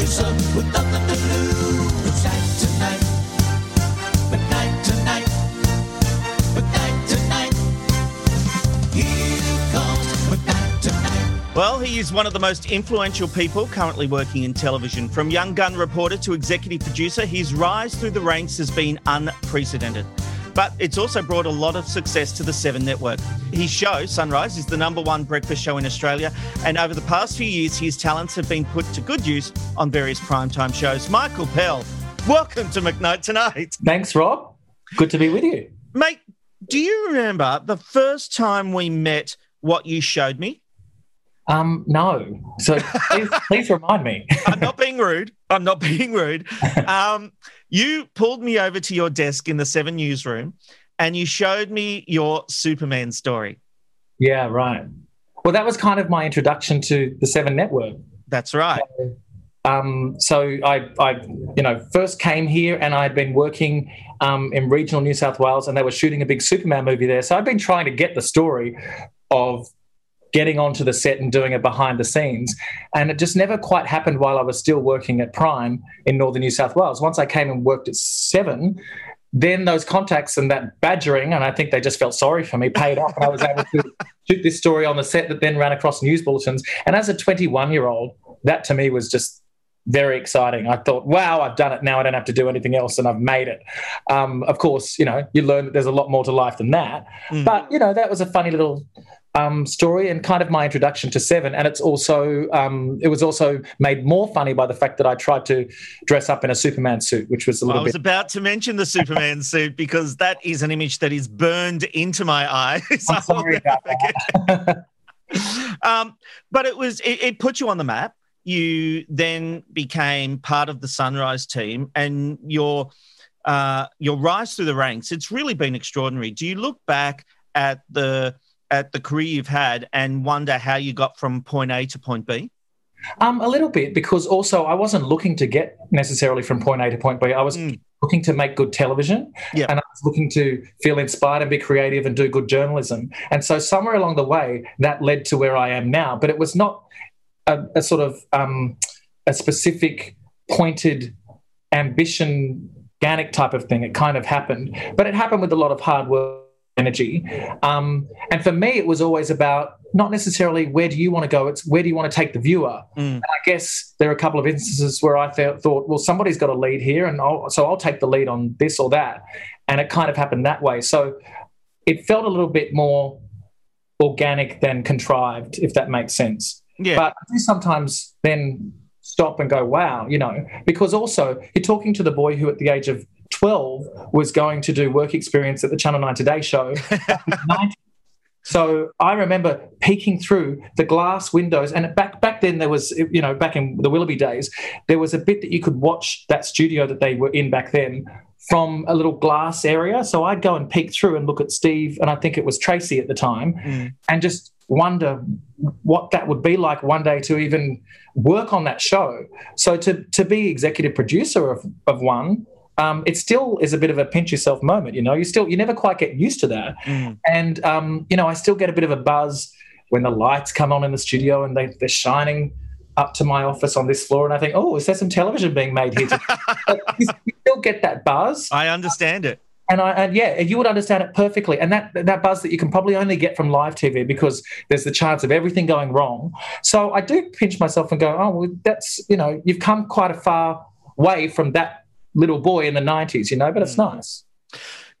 With nothing to lose. Midnight tonight. Midnight tonight. Midnight tonight. Here comes midnight tonight. Well, he is one of the most influential people currently working in television. From young gun reporter to executive producer, his rise through the ranks has been unprecedented. But it's also brought a lot of success to the Seven Network. His show, Sunrise, is the number one breakfast show in Australia, and over the past few years, his talents have been put to good use on various primetime shows. Michael Pell, welcome to McKnight Tonight. Thanks, Rob. Good to be with you. Mate, do you remember the first time we met what you showed me? Um, no. So please, please remind me. I'm not being rude. I'm not being rude. Um, you pulled me over to your desk in the Seven newsroom and you showed me your Superman story. yeah, right. Well, that was kind of my introduction to the Seven Network. That's right. Um, so I, I, you know, first came here and I had been working um, in regional New South Wales, and they were shooting a big Superman movie there. So I'd been trying to get the story of getting onto the set and doing it behind the scenes, and it just never quite happened while I was still working at Prime in northern New South Wales. Once I came and worked at Seven. Then those contacts and that badgering, and I think they just felt sorry for me, paid off, and I was able to shoot this story on the set that then ran across news bulletins. And as a 21 year old, that to me was just very exciting. I thought, wow, I've done it now. I don't have to do anything else, and I've made it. Um, of course, you know, you learn that there's a lot more to life than that. Mm. But you know, that was a funny little um, story and kind of my introduction to Seven. And it's also um, it was also made more funny by the fact that I tried to dress up in a Superman suit, which was a little bit I was bit. about to mention the Superman suit because that is an image that is burned into my eyes. I'm sorry about that. um, but it was it, it put you on the map. You then became part of the Sunrise team, and your uh, your rise through the ranks. It's really been extraordinary. Do you look back at the at the career you've had and wonder how you got from point A to point B? Um, a little bit because also I wasn't looking to get necessarily from point A to point B. I was Mm. looking to make good television, Yep. and I was looking to feel inspired and be creative and do good journalism. And so somewhere along the way, that led to where I am now. But it was not a, a sort of um, a specific, pointed ambition, organic type of thing. It kind of happened, but it happened with a lot of hard work. Energy, um, and for me, it was always about not necessarily where do you want to go; it's where do you want to take the viewer. Mm. I guess there are a couple of instances where I felt, thought, well, somebody's got a lead here, and I'll, so I'll take the lead on this or that, and it kind of happened that way. So it felt a little bit more organic than contrived, if that makes sense. Yeah. But I do sometimes then stop and go, wow, you know, because also you're talking to the boy who, at the age of 12, was going to do work experience at the Channel 9 Today show. back in the 90s. So I remember peeking through the glass windows, and back back then there was, you know, back in the Willoughby days, there was a bit that you could watch that studio that they were in back then from a little glass area. So I'd go and peek through and look at Steve, and I think it was Tracy at the time, Mm. and just wonder what that would be like one day to even work on that show. So to to be executive producer of of one. Um, it still is a bit of a pinch yourself moment, you know. You still you never quite get used to that, Mm. and um, you know I still get a bit of a buzz when the lights come on in the studio and they, they're shining up to my office on this floor, and I think, oh, is there some television being made here? today?" You you still get that buzz, I understand it. and I and yeah, you would understand it perfectly. And that that buzz that you can probably only get from live TV because there's the chance of everything going wrong. So I do pinch myself and go, oh, well, that's you know, you've come quite a far way from that little boy in the '90s, you know. But it's Mm. nice.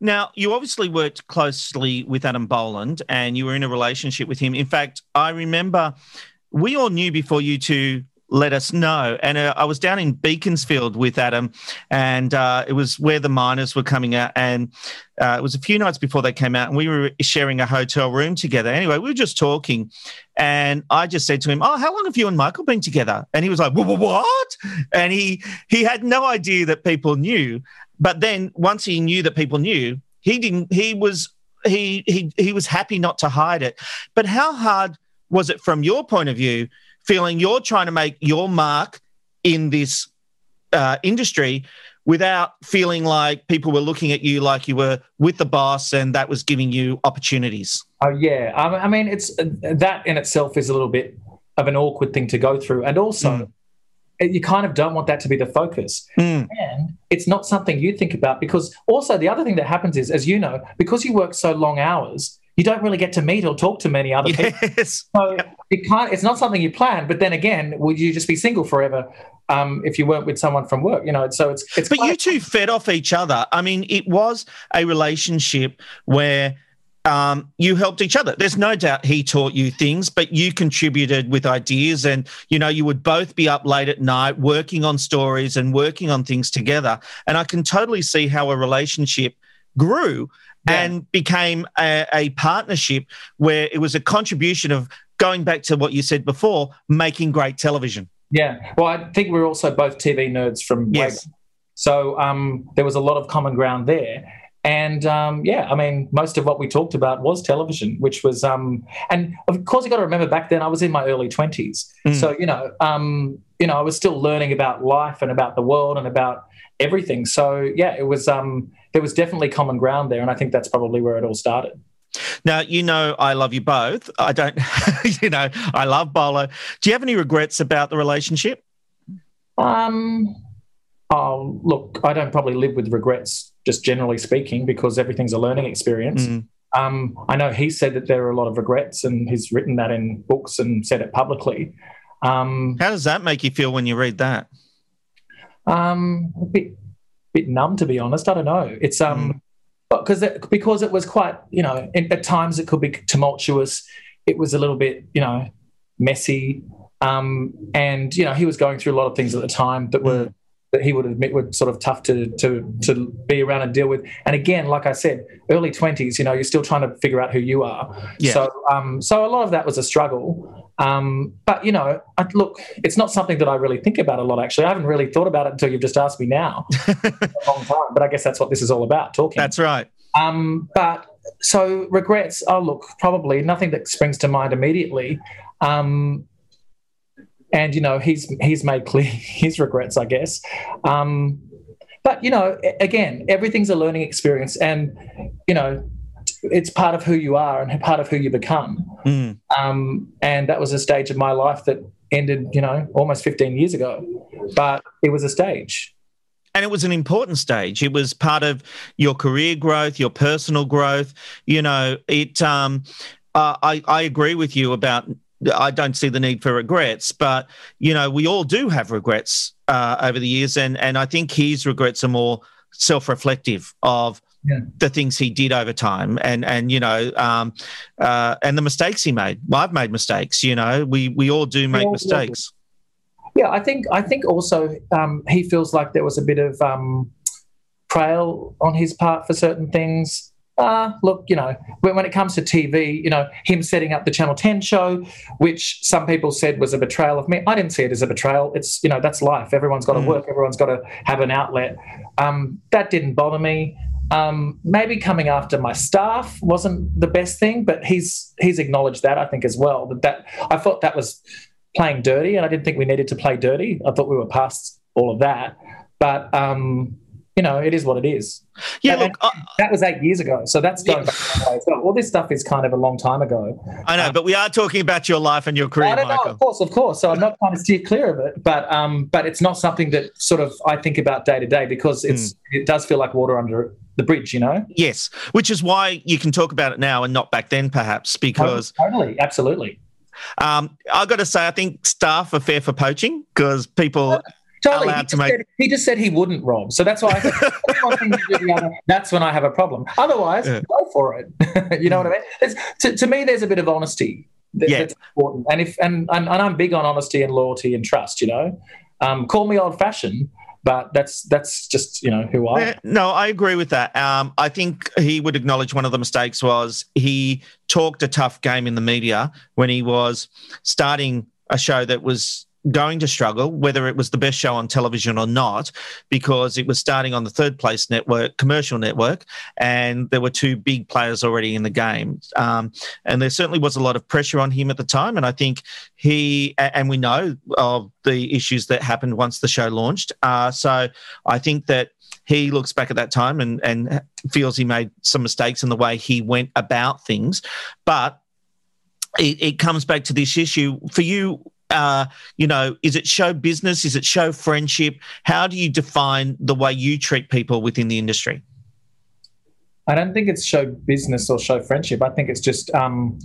Now, you obviously worked closely with Adam Boland and you were in a relationship with him. In fact, I remember we all knew before you two let us know. And uh, I was down in Beaconsfield with Adam, and uh, it was where the miners were coming out. And uh, it was a few nights before they came out, and we were sharing a hotel room together. Anyway, we were just talking, and I just said to him, "Oh, how long have you and Michael been together?" And he was like, "Wha- wha- "What?" And he he had no idea that people knew. But then once he knew that people knew, he didn't. He was he he he was happy not to hide it. But how hard was it from your point of view, feeling you're trying to make your mark in this uh, industry without feeling like people were looking at you like you were with the boss and that was giving you opportunities? Oh yeah, I I mean, it's that in itself is a little bit of an awkward thing to go through, and also Mm. you kind of don't want that to be the focus. Mm. And it's not something you think about because also the other thing that happens is, as you know, because you work so long hours, you don't really get to meet or talk to many other people. Yes. So it can't. It's not something you plan. But then again, would you just be single forever um, if you weren't with someone from work? You know. So it's it's. But you two fed off each other. I mean, it was a relationship where um, you helped each other. There's no doubt he taught you things, but you contributed with ideas, and you know you would both be up late at night working on stories and working on things together. And I can totally see how a relationship grew Yeah. and became a, a partnership where it was a contribution of going back to what you said before, making great television. Yeah. Well, I think we're also both TV nerds from Yes. So um, there was a lot of common ground there. And um, yeah, I mean, most of what we talked about was television, which was, um, and of course, you got to remember back then I was in my early twenties, Mm. so you know, um, you know, I was still learning about life and about the world and about everything. So yeah, it was, um, there was definitely common ground there, and I think that's probably where it all started. Now, you know, I love you both. I don't, you know, I love Bolo. Do you have any regrets about the relationship? Um, oh, look, I don't probably live with regrets, just generally speaking, because everything's a learning experience. Mm. Um, I know he said that there are a lot of regrets, and he's written that in books and said it publicly. Um, How does that make you feel when you read that? Um, a bit, bit numb, to be honest. I don't know. It's um, because it, because it was quite, you know, in, at times it could be tumultuous. It was a little bit, you know, messy. Um, and you know, he was going through a lot of things at the time that were that he would admit were sort of tough to to to be around and deal with. And again, like I said, early twenties, you know, you're still trying to figure out who you are. Yeah. So um, so a lot of that was a struggle. Um, but you know, I, look, it's not something that I really think about a lot. Actually, I haven't really thought about it until you've just asked me now. a long time, but I guess that's what this is all about, talking. That's right. Um, but so regrets. Oh, look, probably nothing that springs to mind immediately. Um, and you know, he's he's made clear his regrets, I guess. Um, but you know, again, everything's a learning experience, and you know, it's part of who you are and part of who you become. Mm. Um, and that was a stage of my life that ended, you know, almost 15 years ago. But it was a stage. And it was an important stage. It was part of your career growth, your personal growth. You know, it. Um, uh, I I agree with you about. I don't see the need for regrets, but you know, we all do have regrets uh, over the years, and and I think his regrets are more self-reflective of Yeah. the things he did over time, and and you know, um, uh, and the mistakes he made. Well, I've made mistakes. You know, we we all do make do. mistakes. Yeah, I think I think also um, he feels like there was a bit of um, trail on his part for certain things. Uh, look, you know, when, when it comes to TV, you know, him setting up the Channel 10 show, which some people said was a betrayal of me. I didn't see it as a betrayal. It's, you know, that's life. Everyone's got to Mm. work, everyone's got to have an outlet. Um, that didn't bother me. Um, maybe coming after my staff wasn't the best thing, but he's he's acknowledged that I think as well. That that I thought that was playing dirty, and I didn't think we needed to play dirty. I thought we were past all of that. But um, you know, it is what it is. Yeah, And- look, I, That was eight years ago, so that's going Yeah. back a long way as well. All this stuff is kind of a long time ago. I know, but we are talking about your life and your career, I don't Michael. know, of course, of course. So I'm not trying to steer clear of it, but um, but it's not something that sort of I think about day to day because it's Hmm. it does feel like water under the bridge, you know? Yes, which is why you can talk about it now and not back then, perhaps, because totally, absolutely. Um, I've got to say, I think staff are fair for poaching because people. Totally. allowed He to just, make- said, he just said he wouldn't, Rob. So that's why I that's, one thing to do the other. that's when I have a problem. Otherwise, Yeah. go for it. you know what I mean? It's, to, to me, there's a bit of honesty that- Yeah. that's important. And if and, and and I'm big on honesty and loyalty and trust. You know, um, call me old fashioned, but that's that's just you know who I. no, I agree with that. Um, I think he would acknowledge one of the mistakes was he talked a tough game in the media when he was starting a show that was going to struggle, whether it was the best show on television or not, because it was starting on the third place network, commercial network, and there were two big players already in the game. Um, and there certainly was a lot of pressure on him at the time. And I think he, and we know of the issues that happened once the show launched. Uh, so I think that he looks back at that time and, and feels he made some mistakes in the way he went about things. But it, it comes back to this issue for you. Uh, you know, is it show business? Is it show friendship? How do you define the way you treat people within the industry? I don't think it's show business or show friendship. I think it's just, um,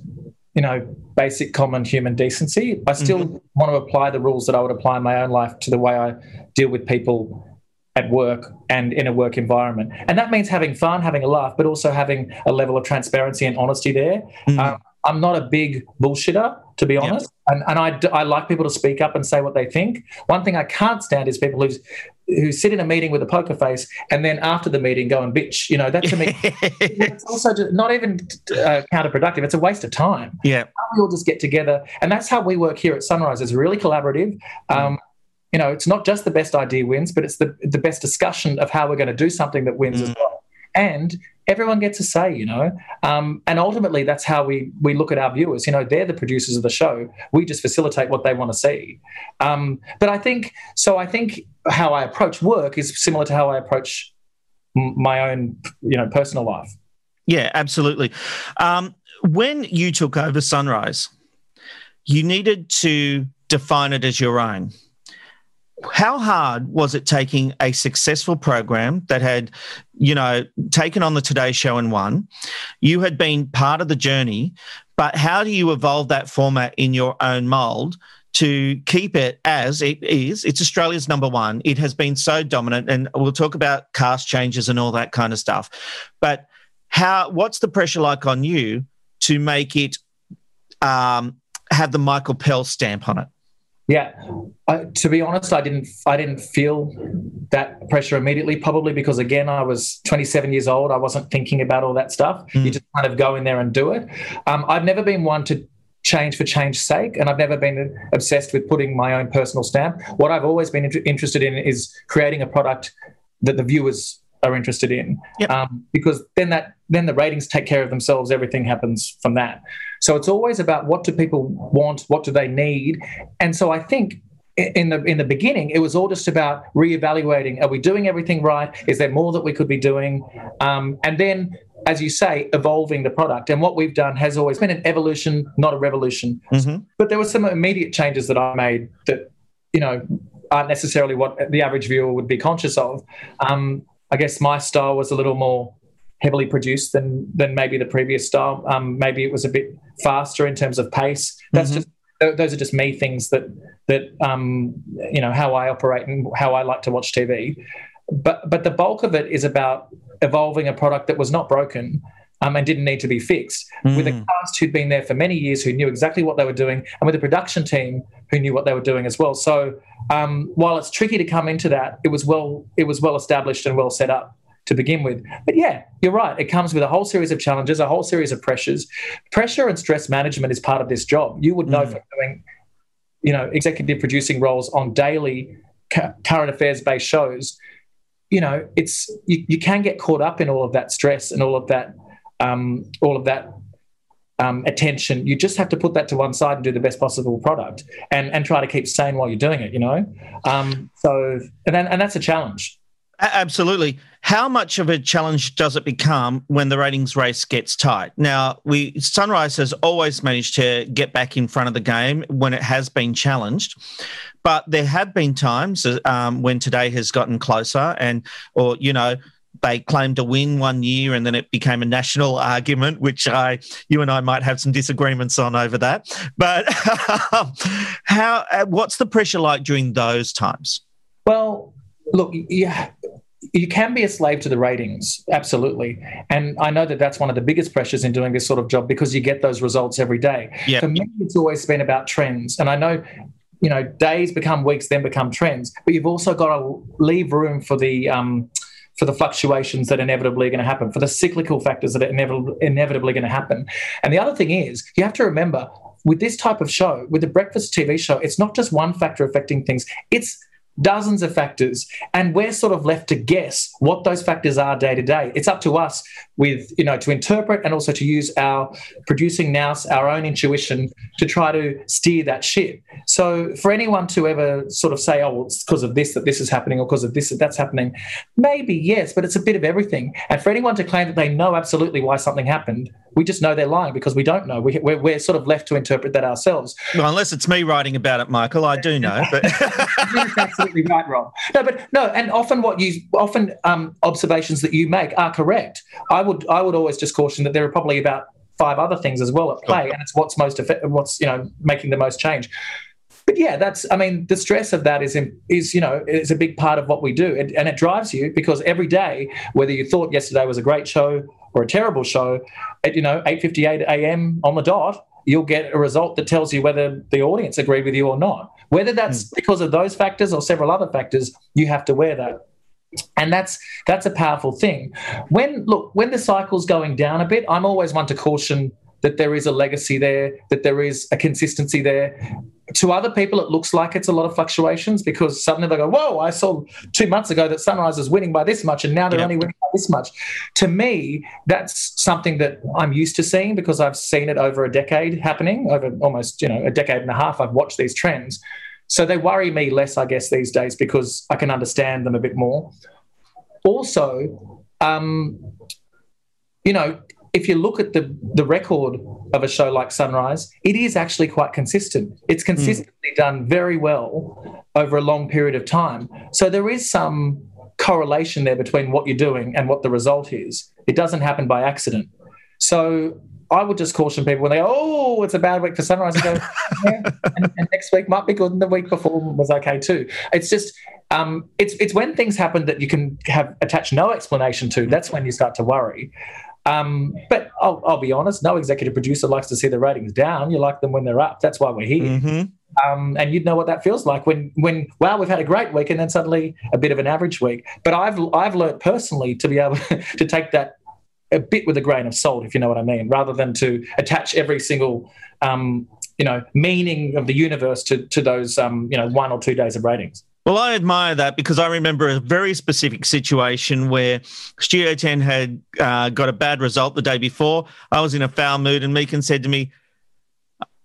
you know, basic common human decency. I still want to apply the rules that I would apply in my own life to the way I deal with people at work and in a work environment. And that means having fun, having a laugh, but also having a level of transparency and honesty there. Mm. Um, I'm not a big bullshitter, to be honest. And, and I, I like people to speak up and say what they think. One thing I can't stand is people who's, who sit in a meeting with a poker face and then after the meeting go and bitch. You know, that to me, it's also just not even uh, counterproductive. It's a waste of time. yeah, We all just get together, and that's how we work here at Sunrise. It's really collaborative. Um, you know, it's not just the best idea wins, but it's the the best discussion of how we're going to do something that wins as well. And everyone gets a say, you know. Um, and ultimately, that's how we we look at our viewers. You know, they're the producers of the show. We just facilitate what they want to see. Um, but I think so. I think how I approach work is similar to how I approach m- my own, you know, personal life. Yeah, absolutely. Um, when you took over Sunrise, you needed to define it as your own. How hard was it taking a successful program that had, you know, taken on the Today Show and won? You had been part of the journey, but how do you evolve that format in your own mold to keep it as it is? It's Australia's number one. It has been so dominant, and we'll talk about cast changes and all that kind of stuff. But how? What's the pressure like on you to make it um, have the Michael Pell stamp on it? Yeah, I, to be honest, I didn't. I didn't feel that pressure immediately. Probably because again, I was 27 years old. I wasn't thinking about all that stuff. Mm. You just kind of go in there and do it. Um, I've never been one to change for change's sake, and I've never been obsessed with putting my own personal stamp. What I've always been inter- interested in is creating a product that the viewers are interested in, Yep. um, because then that then the ratings take care of themselves. Everything happens from that. So it's always about what do people want, what do they need, and so I think in the in the beginning it was all just about reevaluating: are we doing everything right? Is there more that we could be doing? Um, and then, as you say, evolving the product. And what we've done has always been an evolution, not a revolution. Mhm. But there were some immediate changes that I made that you know aren't necessarily what the average viewer would be conscious of. Um, I guess my style was a little more heavily produced than than maybe the previous style. Um, maybe it was a bit faster in terms of pace. That's Mhm. just those are just me things that that um, you know how I operate and how I like to watch TV. But but the bulk of it is about evolving a product that was not broken. Um, and didn't need to be fixed with a Mm. cast who'd been there for many years, who knew exactly what they were doing, and with a production team who knew what they were doing as well. So um, while it's tricky to come into that, it was well it was well established and well set up to begin with. But yeah, you're right. It comes with a whole series of challenges, a whole series of pressures. Pressure and stress management is part of this job. You would know Mm. from doing, you know, executive producing roles on daily cu- current affairs based shows. You know, it's you, you can get caught up in all of that stress and all of that um, all of that um, attention. You just have to put that to one side and do the best possible product, and and try to keep sane while you're doing it. You know, um, so and then, and that's a challenge. A- Absolutely. How much of a challenge does it become when the ratings race gets tight? Now, we Sunrise has always managed to get back in front of the game when it has been challenged, but there have been times um, when today has gotten closer, and or you know they claimed to win one year and then it became a national argument, which I, you and I might have some disagreements on over that. But how, uh, what's the pressure like during those times? Well, look, yeah, you can be a slave to the ratings, absolutely. And I know that that's one of the biggest pressures in doing this sort of job because you get those results every day. Yep. For me, it's always been about trends. And I know, you know, days become weeks, then become trends, but you've also got to leave room for the, um, for the fluctuations that inevitably are going to happen, for the cyclical factors that are inevitably, inevitably going to happen. And the other thing is, you have to remember with this type of show, with the breakfast TV show, it's not just one factor affecting things, it's dozens of factors and we're sort of left to guess what those factors are day to day. It's up to us with you know to interpret and also to use our producing now our own intuition to try to steer that ship. So for anyone to ever sort of say oh well, it's because of this that this is happening or because of this that that's happening maybe yes but it's a bit of everything. And for anyone to claim that they know absolutely why something happened we just know they're lying because we don't know we, we're, we're sort of left to interpret that ourselves Well, unless it's me writing about it, Michael, I do know. But That's absolutely right, Rob. No, but no, and often what you often um, observations that you make are correct. I would I would always just caution that there are probably about five other things as well at play, and it's what's most effect- what's you know making the most change. But yeah, that's I mean the stress of that is is you know is a big part of what we do, it, and it drives you because every day, whether you thought yesterday was a great show or a terrible show, at you know 8:58 a.m. on the dot, you'll get a result that tells you whether the audience agreed with you or not. Whether that's hmm. because of those factors or several other factors, you have to wear that. And that's that's a powerful thing. When look, when the cycle's going down a bit, I'm always one to caution that there is a legacy there, that there is a consistency there. To other people, it looks like it's a lot of fluctuations because suddenly they go, Whoa, I saw two months ago that Sunrise is winning by this much, and now they're Yeah. only winning this much. To me, that's something that I'm used to seeing because I've seen it over a decade happening, over almost, you know, a decade and a half. I've watched these trends. So they worry me less, I guess, these days because I can understand them a bit more. Also, um, you know, if you look at the the record of a show like Sunrise, it is actually quite consistent. It's consistently done very well over a long period of time. So there is some correlation there between what you're doing and what the result is. It doesn't happen by accident. So I would just caution people when they go, oh, it's a bad week for Sunrise. Go, yeah, and, and next week might be good, and the week before was okay too. It's just, um, it's it's when things happen that you can have attach no explanation to. That's when you start to worry. Um, but I'll, I'll be honest, no executive producer likes to see the ratings down. You like them when they're up. That's why we're here. Mhm. Um, and you'd know what that feels like when, when wow, we've had a great week, and then suddenly a bit of an average week. But I've I've learned personally to be able to take that a bit with a grain of salt, if you know what I mean, rather than to attach every single um, you know meaning of the universe to to those um, you know one or two days of ratings. Well, I admire that because I remember a very specific situation where Studio 10 had uh, got a bad result the day before. I was in a foul mood, and Meekin said to me,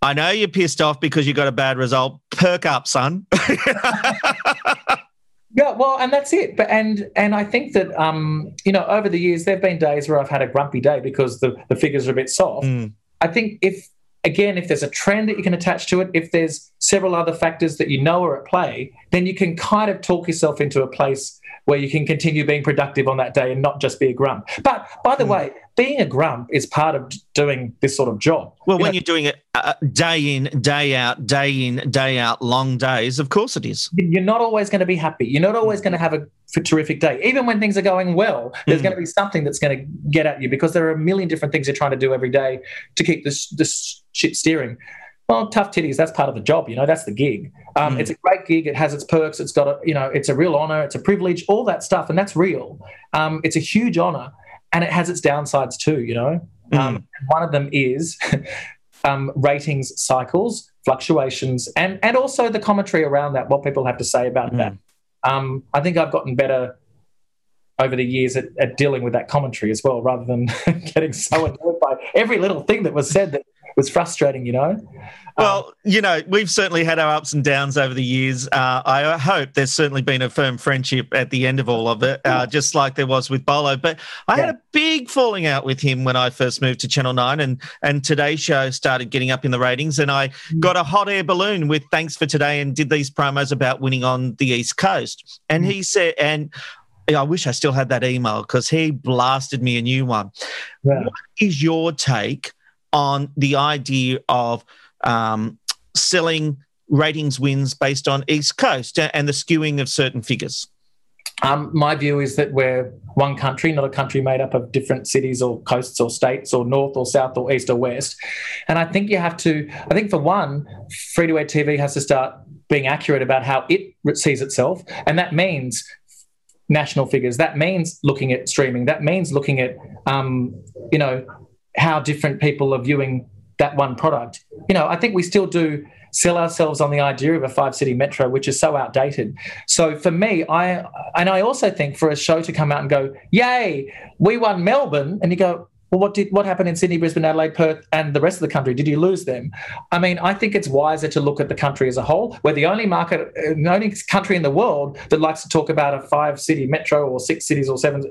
I know you're pissed off because you got a bad result. Perk up, son. Yeah, well, and that's it. But and and I think that um, you know, over the years there've been days where I've had a grumpy day because the, the figures are a bit soft. Mm. I think if again, if there's a trend that you can attach to it, if there's several other factors that you know are at play, then you can kind of talk yourself into a place where you can continue being productive on that day and not just be a grump. But by the Mm. way, being a grump is part of doing this sort of job. Well, You when know, you're doing it uh, day in, day out, day in, day out, long days, of course it is. you're not always going to be happy. You're not always going to have a terrific day. Even when things are going well, there's Mm. going to be something that's going to get at you because there are a million different things you're trying to do every day to keep this this shit steering. Well, tough titties. That's part of the job. You know, that's the gig. Um, Mm. It's a great gig. It has its perks. It's got a you know, it's a real honor. It's a privilege. All that stuff, and that's real. Um, it's a huge honor, and it has its downsides too. You know, um, one of them is um, ratings cycles, fluctuations, and and also the commentary around that. What people have to say about that. Um, I think I've gotten better over the years at, at dealing with that commentary as well, rather than getting so annoyed by every little thing that was said that was frustrating. You know. Well, you know, we've certainly had our ups and downs over the years. Uh, I hope there's certainly been a firm friendship at the end of all of it, uh, just like there was with Bolo. But I had a big falling out with him when I first moved to Channel 9 and, and today's show started getting up in the ratings. And I got a hot air balloon with Thanks for Today and did these promos about winning on the East Coast. And he said, and I wish I still had that email because he blasted me a new one. Yeah. What is your take on the idea of um, selling ratings wins based on East Coast and the skewing of certain figures? Um, my view is that we're one country, not a country made up of different cities or coasts or states or north or south or east or west. And I think you have to, I think for one, free to air TV has to start being accurate about how it sees itself. And that means national figures. That means looking at streaming. That means looking at, um, you know, how different people are viewing that one product. You know, I think we still do sell ourselves on the idea of a five city metro, which is so outdated. So for me, I and I also think for a show to come out and go, "Yay, we won Melbourne," and you go. Well, what did what happened in Sydney, Brisbane, Adelaide, Perth, and the rest of the country? Did you lose them? I mean, I think it's wiser to look at the country as a whole. We're the only market, uh, the only country in the world that likes to talk about a five city metro or six cities or seven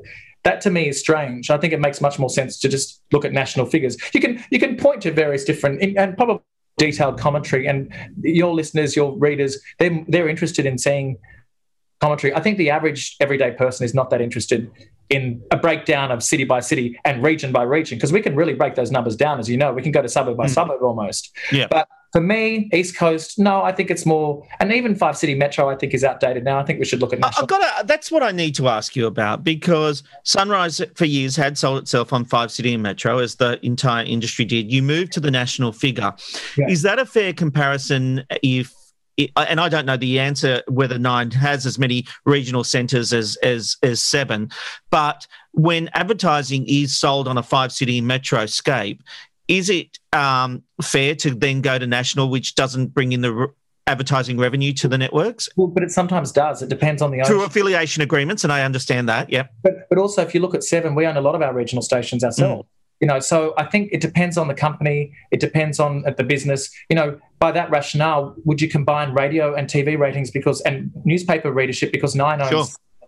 that to me is strange. I think it makes much more sense to just look at national figures. You can you can point to various different and probably detailed commentary, and your listeners, your readers, they're they're interested in seeing commentary. I think the average everyday person is not that interested in a breakdown of city by city and region by region because we can really break those numbers down, as you know. We can go to suburb by Mm. suburb almost. Yeah. But for me, East Coast, no, I think it's more, and even five city metro, I think is outdated now. I think we should look at national. I've got to, that's what I need to ask you about because Sunrise for years had sold itself on Five City and Metro as the entire industry did. You moved to the national figure. Yeah. Is that a fair comparison if and I don't know the answer whether nine has as many regional centres as as as seven, but when advertising is sold on a five city metro scape, is it um, fair to then go to national, which doesn't bring in the re- advertising revenue to the networks Well, but it sometimes does. It depends on the through ownership. affiliation agreements? And I understand that. Yeah, But, but also, if you look at Seven, we own a lot of our regional stations ourselves. You know, so I think it depends on the company. It depends on uh, the business. You know, by that rationale, would you combine radio and TV ratings because and newspaper readership because Nine owns Sure.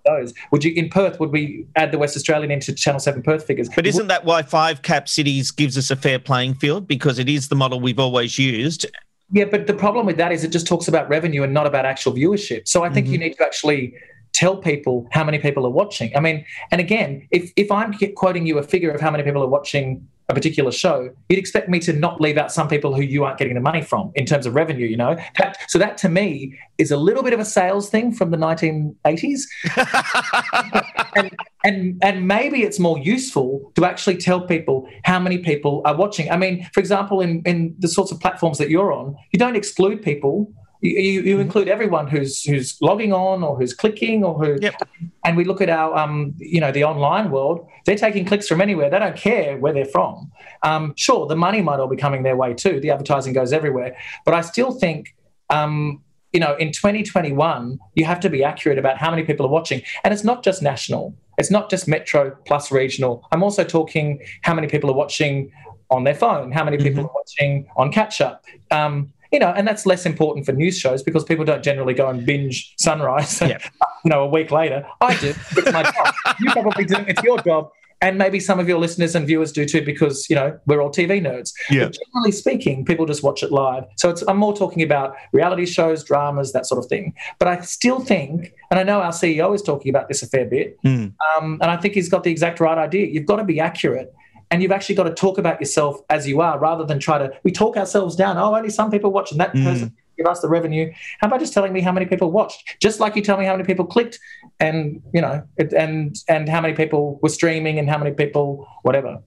Those? Would you in Perth? Would we add the West Australian into Channel Seven Perth figures? But isn't that why five cap cities gives us a fair playing field because it is the model we've always used? Yeah, but the problem with that is it just talks about revenue and not about actual viewership. So I think you mm-hmm. need to actually tell people how many people are watching. I mean, and again, if if I'm quoting you a figure of how many people are watching a particular show, you'd expect me to not leave out some people who you aren't getting the money from in terms of revenue. You know, that, so that to me is a little bit of a sales thing from the 1980s and and and maybe it's more useful to actually tell people how many people are watching. I mean, for example, in in the sorts of platforms that you're on, you don't exclude people. You, you, you include everyone who's who's logging on or who's clicking or who. Yep. And we look at our um, you know the online world. They're taking clicks from anywhere. They don't care where they're from. Um, sure, the money might all be coming their way too. The advertising goes everywhere. But I still think. Um, you know, in 2021, you have to be accurate about how many people are watching. And it's not just national, it's not just metro plus regional. I'm also talking how many people are watching on their phone, how many people are watching on catch up. Um, you know, and that's less important for news shows because people don't generally go and binge Sunrise, Yeah. you know, a week later. I do. It's my job. You probably do. It's your job. And maybe some of your listeners and viewers do too, because you know we're all TV nerds. Yeah. But generally speaking, people just watch it live. So it's, I'm more talking about reality shows, dramas, that sort of thing. But I still think, and I know our CEO is talking about this a fair bit, Mm. um, and I think he's got the exact right idea. You've got to be accurate. And you've actually got to talk about yourself as you are rather than try to, we talk ourselves down. Oh, only some people watch and that Mm. person give us the revenue. How about just telling me how many people watched? Just like you tell me how many people clicked and, you know, it, and, and how many people were streaming and how many people, whatever.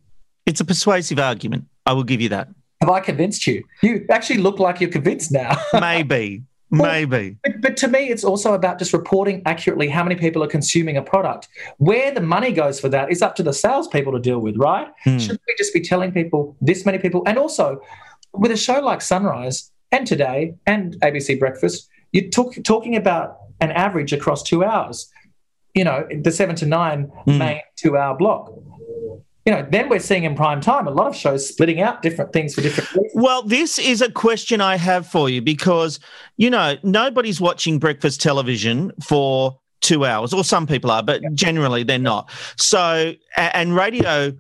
It's a persuasive argument. I will give you that. Have I convinced you? You actually look like you're convinced now. Maybe. Maybe. But, but to me, it's also about just reporting accurately how many people are consuming a product. Where the money goes for that is up to the salespeople to deal with, right? Hmm. Shouldn't we just be telling people this many people? And also, with a show like Sunrise and Today and ABC Breakfast, you're talk, talking about an average across two hours. You know, the seven to nine Hmm. main two hour block. You know, then we're seeing in prime time a lot of shows splitting out different things for different reasons. Well, this is a question I have for you because, you know, nobody's watching breakfast television for two hours, or some people are, but generally they're not. So, and radio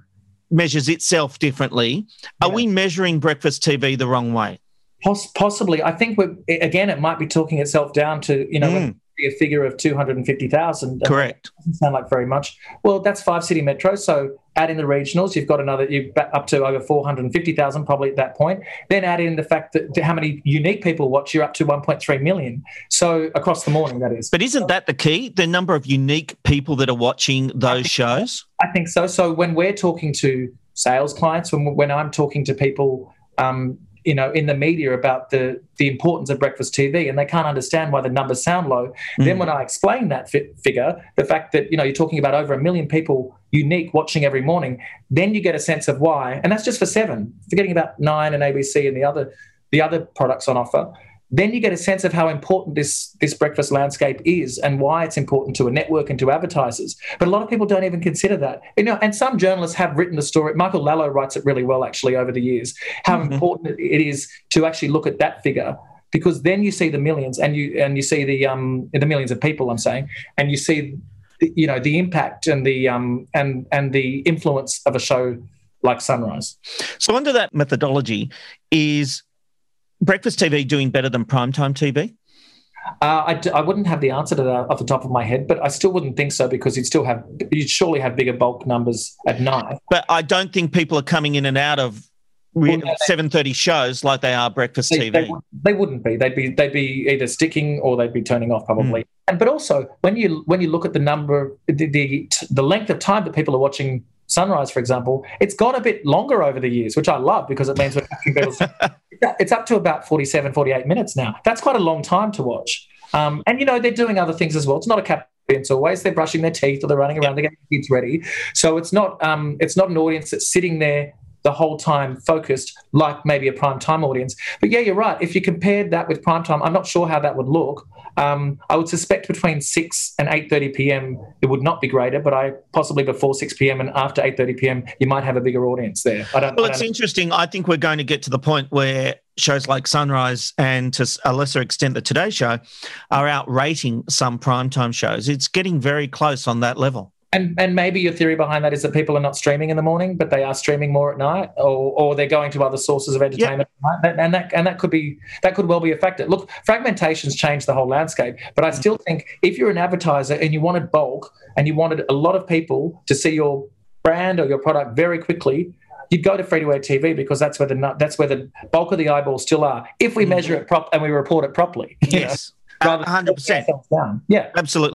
measures itself differently. Are Yeah. we measuring breakfast TV the wrong way? Poss- possibly. I think we're again. It might be talking itself down to you know Mm. A figure of 250,000. Correct. Doesn't sound like very much. Well, that's five city metros. So add in the regionals, you've got another, you're back up to over 450,000 probably at that point. Then add in the fact that how many unique people watch, you're up to 1.3 million. So across the morning, that is. But isn't that the key? The number of unique people that are watching those shows? I think so. So when we're talking to sales clients, when, when I'm talking to people, um, you know, in the media about the the importance of breakfast TV, and they can't understand why the numbers sound low. Then hmm. when I explain that fi- figure, the fact that you know you're talking about over a million people unique watching every morning, then you get a sense of why, and that's just for seven. Forgetting about nine and ABC and the other the other products on offer. Then you get a sense of how important this this breakfast landscape is and why it's important to a network and to advertisers. But a lot of people don't even consider that. You know, and some journalists have written the story. Michael Lallo writes it really well actually over the years. How important it is to actually look at that figure because then you see the millions and you and you see the um the millions of people I'm saying and you see you know the impact and the um and and the influence of a show like Sunrise. So, under that methodology, is breakfast TV doing better than primetime TV? Uh, I, d- I wouldn't have the answer to that off the top of my head, but I still wouldn't think so because you'd still have you'd surely have bigger bulk numbers at night. But I don't think people are coming in and out of Well, no, seven thirty shows like they are breakfast They, TV. they, they wouldn't be. They'd be they'd be either sticking or they'd be turning off probably. And but also when you when you look at the number the, the the length of time that people are watching Sunrise, for example, it's gone a bit longer over the years, which I love because it means we're catching it's up to about 47, 48 minutes now. That's quite a long time to watch. Um, and, you know, they're doing other things as well. It's not a cap audience always. They're brushing their teeth or they're running around, they're getting kids ready. So it's not um, it's not an audience that's sitting there the whole time focused like maybe a prime time audience. But yeah, you're right. If you compared that with prime time, I'm not sure how that would look. Um, I would suspect between 6 and 8.30 p.m. it would not be greater, but I possibly before 6 p.m. and after 8.30 p.m. you might have a bigger audience there. I don't, Well, I it's don't interesting. I think we're going to get to the point where shows like Sunrise and to a lesser extent the Today Show are outrating some primetime shows. It's getting very close on that level. And and maybe your theory behind that is that people are not streaming in the morning, but they are streaming more at night, or or they're going to other sources of entertainment. night. And that and that could be that could well be a factor. Look, fragmentation's changed the whole landscape, but I mm. still think if you're an advertiser and you wanted bulk and you wanted a lot of people to see your brand or your product very quickly. You'd go to free to air TV because that's where the that's where the bulk of the eyeballs still are. If we mm. measure it prop and we report it properly, Yes, hundred percent. Yeah, absolutely.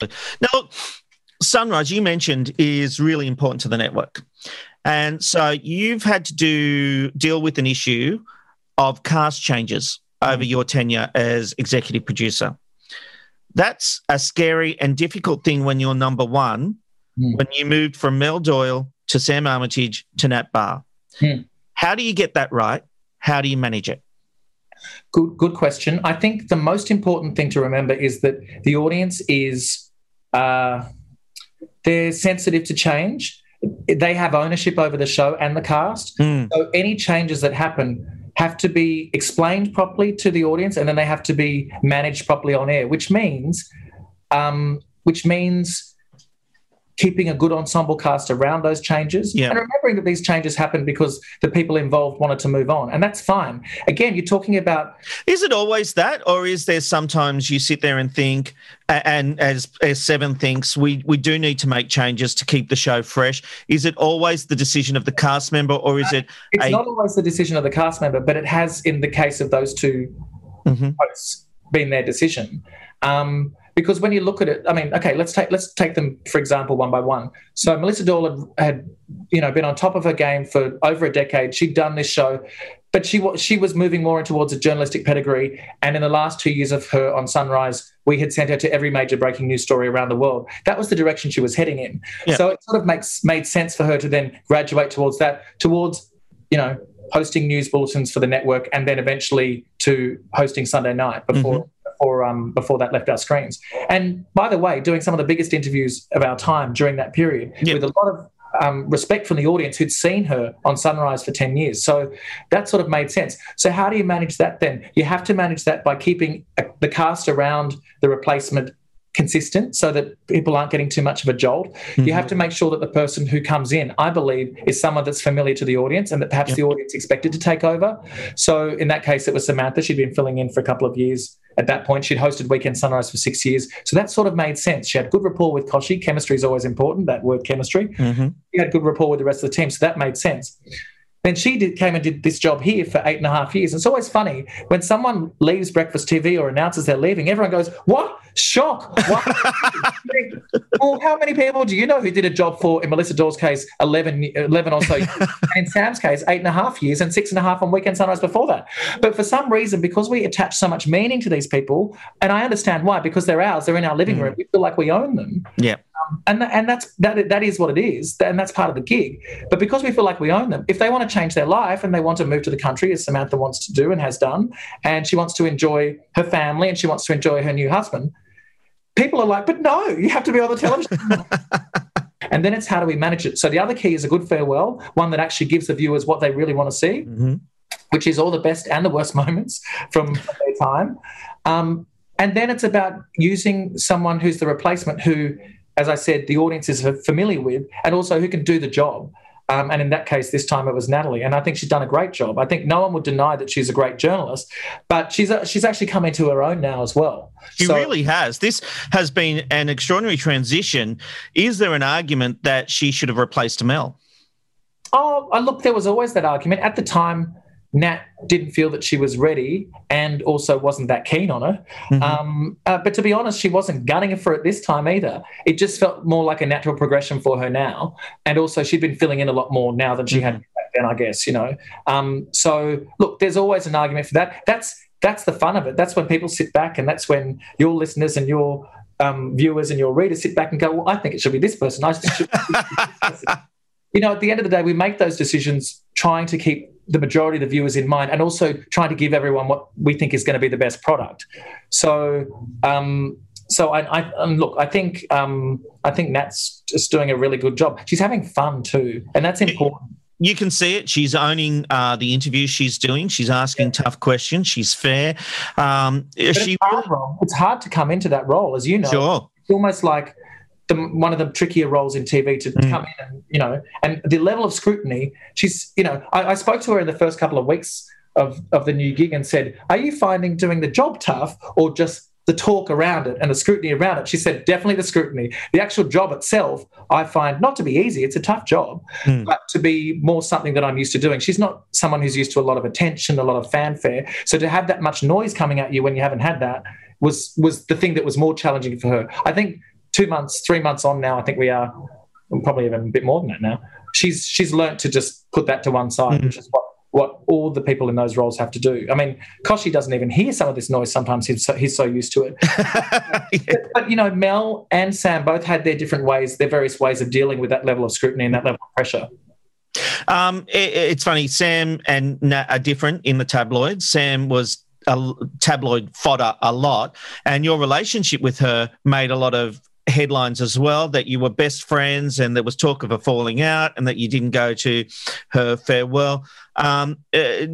Now, Sunrise, you mentioned, is really important to the network. And so you've had to do deal with an issue of cast changes over your tenure as executive producer. That's a scary and difficult thing when you're number one, Hmm. when you moved from Mel Doyle to Sam Armitage to Nat Barr. Hmm. How do you get that right? How do you manage it? Good, good question. I think the most important thing to remember is that the audience is uh, they're sensitive to change. They have ownership over the show and the cast. Mm. So any changes that happen have to be explained properly to the audience, and then they have to be managed properly on air. Which means, um, which means keeping a good ensemble cast around those changes Yeah. and remembering that these changes happen because the people involved wanted to move on and that's fine again you're talking about Is it always that, or is there sometimes you sit there and think, and as as Seven thinks, we we do need to make changes to keep the show fresh? Is it always the decision of the cast member, or is it it's a not always the decision of the cast member but it has in the case of those two Mhm. hosts been their decision um, because when you look at it i mean okay let's take let's take them for example one by one. So melissa Doyle had, had you know been on top of her game for over a decade. She'd done this show but she was she was moving more towards a journalistic pedigree. And in the last two years of her on sunrise we had sent her to every major breaking news story around the world. That was the direction she was heading in. Yeah. so it sort of makes made sense for her to then graduate towards that towards you know hosting news bulletins for the network, and then eventually to hosting Sunday night before. Mm-hmm. Before, um, before that left our screens. And by the way, doing some of the biggest interviews of our time during that period Yep. with a lot of um, respect from the audience who'd seen her on Sunrise for 10 years. So that sort of made sense. So, how do you manage that then? You have to manage that by keeping uh, the cast around the replacement consistent so that people aren't getting too much of a jolt. You have to make sure that the person who comes in, I believe, is someone that's familiar to the audience and that perhaps the audience expected to take over. So in that case, it was Samantha. She'd been filling in for a couple of years. At that point, she'd hosted Weekend Sunrise for six years. So that sort of made sense. She had good rapport with Kochie. Chemistry is always important, that word chemistry. Mhm. She had good rapport with the rest of the team. So that made sense. Then she did, came and did this job here for eight and a half years. And It's always funny when someone leaves Breakfast TV or announces they're leaving, everyone goes, What? Shock. What? well, how many people do you know who did a job for, in Melissa Doyle's case, 11, 11 or so and in Sam's case, eight and a half years and six and a half on Weekend Sunrise before that? But for some reason, because we attach so much meaning to these people, and I understand why, because they're ours, they're in our living mm. room, we feel like we own them Yeah. And tha- and that's that that is what it is, and that's part of the gig. But because we feel like we own them, if they want to change their life and they want to move to the country, as Samantha wants to do and has done, and she wants to enjoy her family and she wants to enjoy her new husband, people are like, "But no, you have to be on the television." and then it's how do we manage it? So the other key is a good farewell, one that actually gives the viewers what they really want to see Mhm. which is all the best and the worst moments from their time. Um, and then it's about using someone who's the replacement who, as I said, the audience is familiar with and also who can do the job. Um, and in that case, this time it was Natalie, and I think she's done a great job. I think no one would deny that she's a great journalist, but she's uh she's actually come into her own now as well. She So- really has. This has been an extraordinary transition. Is there an argument that she should have replaced Mel? Oh, I look, there was always that argument. At the time, Nat didn't feel that she was ready and also wasn't that keen on her. Um, uh, but to be honest, she wasn't gunning for it this time either. It just felt more like a natural progression for her now. And also, she'd been filling in a lot more now than she had back then, I guess, you know. Um, so, look, there's always an argument for that. That's that's the fun of it. That's when people sit back and that's when your listeners and your um, viewers and your readers sit back and go, well, I think it should be this person. I should you know, at the end of the day, we make those decisions trying to keep the majority of the viewers in mind and also trying to give everyone what we think is going to be the best product. So, um, so I, I um, look, I think um, I think Nat's just doing a really good job. She's having fun too, and that's important. You can see it. She's owning uh, the interviews she's doing. She's asking tough questions. She's fair. Um, she it's, hard, it's hard to come into that role, as you know. sure. It's almost like the, one of the trickier roles in TV to Mm. come in and, you know, and the level of scrutiny, she's, you know, I, I spoke to her in the first couple of weeks of, of the new gig and said, Are you finding doing the job tough or just the talk around it and the scrutiny around it? She said, Definitely the scrutiny. The actual job itself, I find not to be easy. It's a tough job, Mm. but to be more something that I'm used to doing. She's not someone who's used to a lot of attention, a lot of fanfare. So to have that much noise coming at you when you haven't had that was was the thing that was more challenging for her. I think two months, three months on now, I think we are probably even a bit more than that now. She's she's learnt to just put that to one side, which is what what all the people in those roles have to do. I mean, Kochie doesn't even hear some of this noise. Sometimes he's so, he's so used to it. but, but, you know, Mel and Sam both had their different ways, their various ways of dealing with that level of scrutiny and that level of pressure. Um, it, it's funny. Sam and Nat are different in the tabloids. Sam was a tabloid fodder a lot, and your relationship with her made a lot of headlines as well. That you were best friends, and there was talk of a falling out, and that you didn't go to her farewell. Um, uh,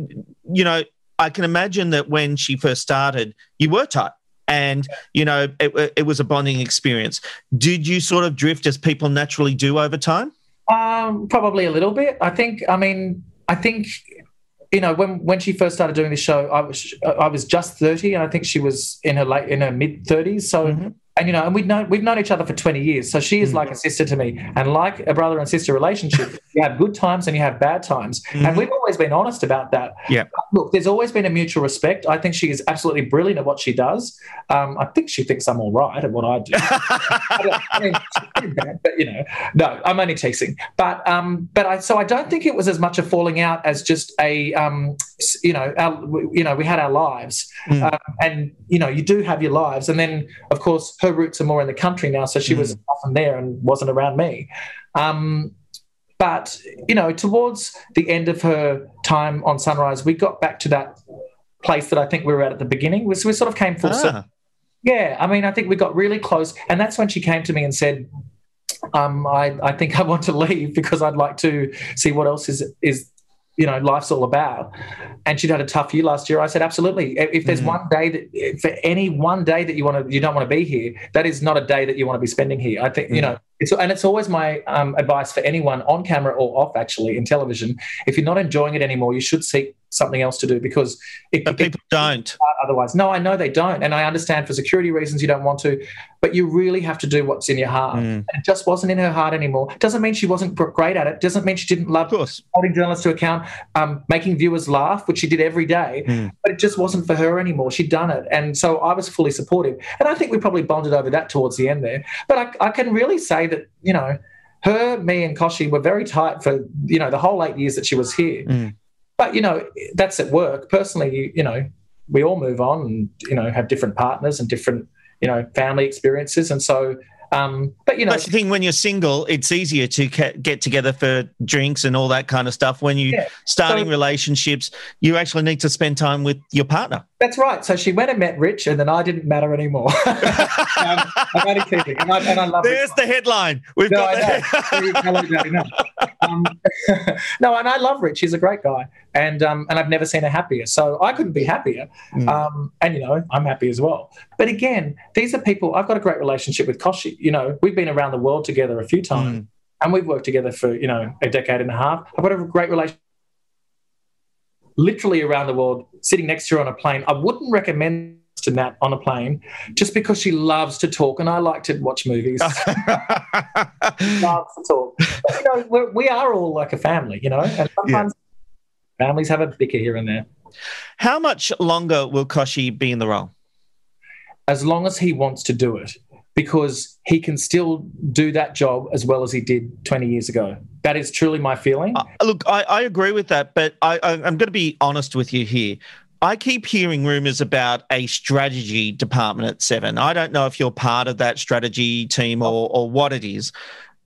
you know, I can imagine that when she first started, you were tight. And you know it, it was a bonding experience. Did you sort of drift as people naturally do over time? Um, probably a little bit. I think. I mean, I think you know when when she first started doing the show, I was I was just thirty, and I think she was in her late in her mid thirties. So. Mhm. And you know, and we've known we've known each other for twenty years, so she is like a sister to me. And like a brother and sister relationship, you have good times and you have bad times, and Mhm. we've always been honest about that. Yeah. Look, there's always been a mutual respect. I think she is absolutely brilliant at what she does. Um, I think she thinks I'm all right at what I do. I I mean, bad, but you know, no, I'm only teasing. But um, but I so I don't think it was as much a falling out as just a um, you know, our, you know, we had our lives, Mm. um, and you know, you do have your lives, and then of course her roots are more in the country now, so she was often there and wasn't around me. Um, but you know, towards the end of her time on Sunrise, we got back to that place that I think we were at at the beginning. We, we sort of came full Ah. circle. Yeah, I mean, I think we got really close, and that's when she came to me and said, um, I, "I think I want to leave because I'd like to see what else is is you know life's all about." And she'd had a tough year last year. I said, "Absolutely. If there's Mm. one day that for any one day that you want to you don't want to be here, that is not a day that you want to be spending here." I think you Mm. know. It's, and it's always my um, advice for anyone on camera or off, actually, in television. If you're not enjoying it anymore, you should seek something else to do because it, But it- people don't. otherwise. No, I know they don't. And I understand for security reasons you don't want to, but you really have to do what's in your heart. Mm. And it just wasn't in her heart anymore. Doesn't mean she wasn't great at it. Doesn't mean she didn't love holding journalists to account, um, making viewers laugh, which she did every day. Mm. But it just wasn't for her anymore. She'd done it. And so I was fully supportive. And I think we probably bonded over that towards the end there. But I, I can really say that, you know, her, me, and Kochie were very tight for, you know, the whole eight years that she was here. Mm. But, you know, that's at work. Personally, you, you know, we all move on and, you know, have different partners and different, you know, family experiences. And so, um, but, you know, That's the thing. When you're single, it's easier to ca- get together for drinks and all that kind of stuff. When you Yeah. starting So- relationships, you actually need to spend time with your partner. That's right. So she went and met Rich, and then I didn't matter anymore. um, I'm only and I, and I love. There's Rich. the headline. We've No, got the-. Um, no, and I love Rich. He's a great guy, and um, and I've never seen her happier. So I couldn't be happier. Mm. Um, and you know, I'm happy as well. But again, these are people. I've got a great relationship with Kochie. You know, we've been around the world together a few times, Mm. and we've worked together for you know a decade and a half. I've got a great relationship. Literally around the world, sitting next to her on a plane. I wouldn't recommend to Nat on a plane just because she loves to talk and I like to watch movies. loves to talk. But, you know, we're, we are all like a family, you know, and sometimes families have a bicker here and there. How much longer will Kochie be in the role? As long as he wants to do it, because he can still do that job as well as he did 20 years ago. That is truly my feeling. Uh, look, I, I agree with that, but I, I, I'm going to be honest with you here. I keep hearing rumors about a strategy department at Seven. I don't know if you're part of that strategy team or, or what it is,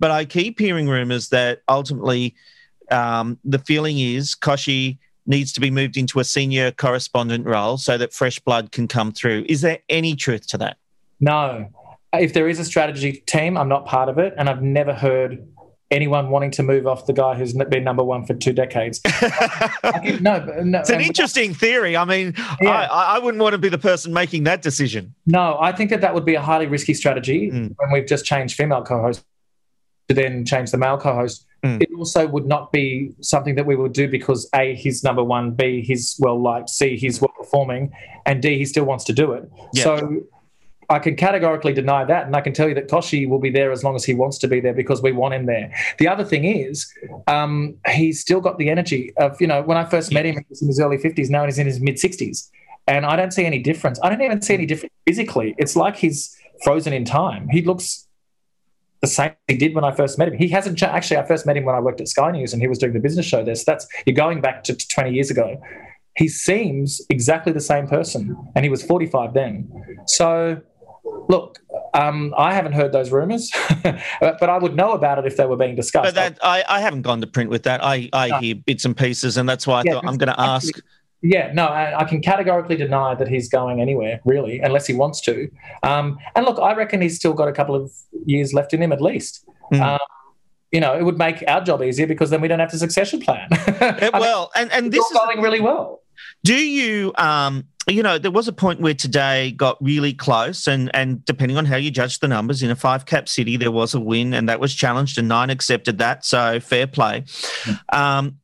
but I keep hearing rumors that ultimately um, the feeling is Kochie needs to be moved into a senior correspondent role so that fresh blood can come through. Is there any truth to that? No. If there is a strategy team, I'm not part of it. And I've never heard anyone wanting to move off the guy who's been number one for two decades. Think- no, no. It's an interesting theory. I mean, Yeah. I, I wouldn't want to be the person making that decision. No, I think that that would be a highly risky strategy Mm. when we've just changed female co-host to then change the male co-host. Mm. It also would not be something that we would do because A, he's number one, B, he's well liked, C, he's well performing, and D, he still wants to do it. Yeah. So I can categorically deny that, and I can tell you that Kochie will be there as long as he wants to be there because we want him there. The other thing is, um, he's still got the energy of you know when I first met him, he was in his early fifties. Now he's in his mid sixties, and I don't see any difference. I don't even see any difference physically. It's like he's frozen in time. He looks the same he did when I first met him. He hasn't actually. I first met him when I worked at Sky News, and he was doing the business show there. So that's you're going back to 20 years ago. He seems exactly the same person, and he was 45 then. So, look, um, I haven't heard those rumors, but I would know about it if they were being discussed. But that I, I haven't gone to print with that. I, I No. hear bits and pieces, and that's why I Yeah, thought I'm going to ask. Yeah, no, I, I can categorically deny that he's going anywhere, really, unless he wants to. Um, and look, I reckon he's still got a couple of years left in him at least. Mm. Um, you know, it would make our job easier because then we don't have to succession plan. I mean, well, and and this is going really well. Do you, um, you know, there was a point where today got really close, and and depending on how you judge the numbers, in a five cap city there was a win, and that was challenged, and nine accepted that, so fair play. Um,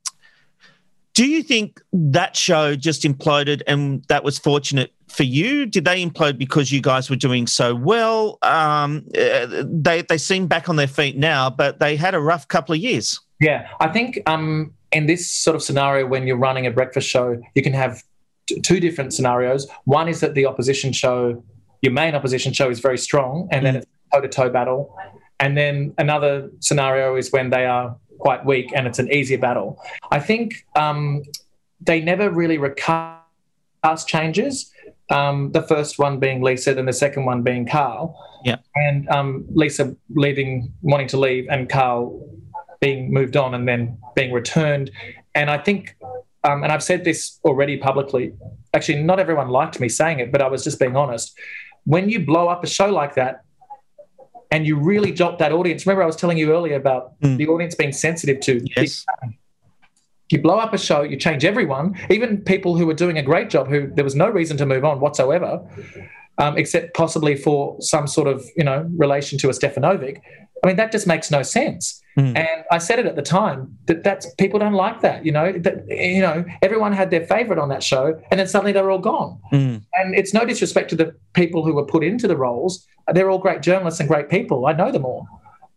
do you think that show just imploded, and that was fortunate for you? Did they implode because you guys were doing so well? Um, they they seem back on their feet now, but they had a rough couple of years. Yeah, I think um, in this sort of scenario, when you're running a breakfast show, you can have t- two different scenarios. One is that the opposition show, your main opposition show, is very strong, and then it's toe to toe battle. And then another scenario is when they are quite weak and it's an easier battle. I think um, they never really recast changes. Um, the first one being Lisa, then the second one being Carl. Yeah. And um, Lisa leaving, wanting to leave, and Carl being moved on and then being returned. And I think, um, and I've said this already publicly. Actually, not everyone liked me saying it, but I was just being honest. When you blow up a show like that, and you really jolt that audience. Remember, I was telling you earlier about Mm. the audience being sensitive to Yes. you blow up a show, you change everyone, even people who were doing a great job, who there was no reason to move on whatsoever, um, except possibly for some sort of you know relation to a Stefanovic. I mean, that just makes no sense. Mm. And I said it at the time that that's people don't like that. You know that you know everyone had their favorite on that show, and then suddenly they're all gone. Mm. And it's no disrespect to the people who were put into the roles. They're all great journalists and great people. I know them all.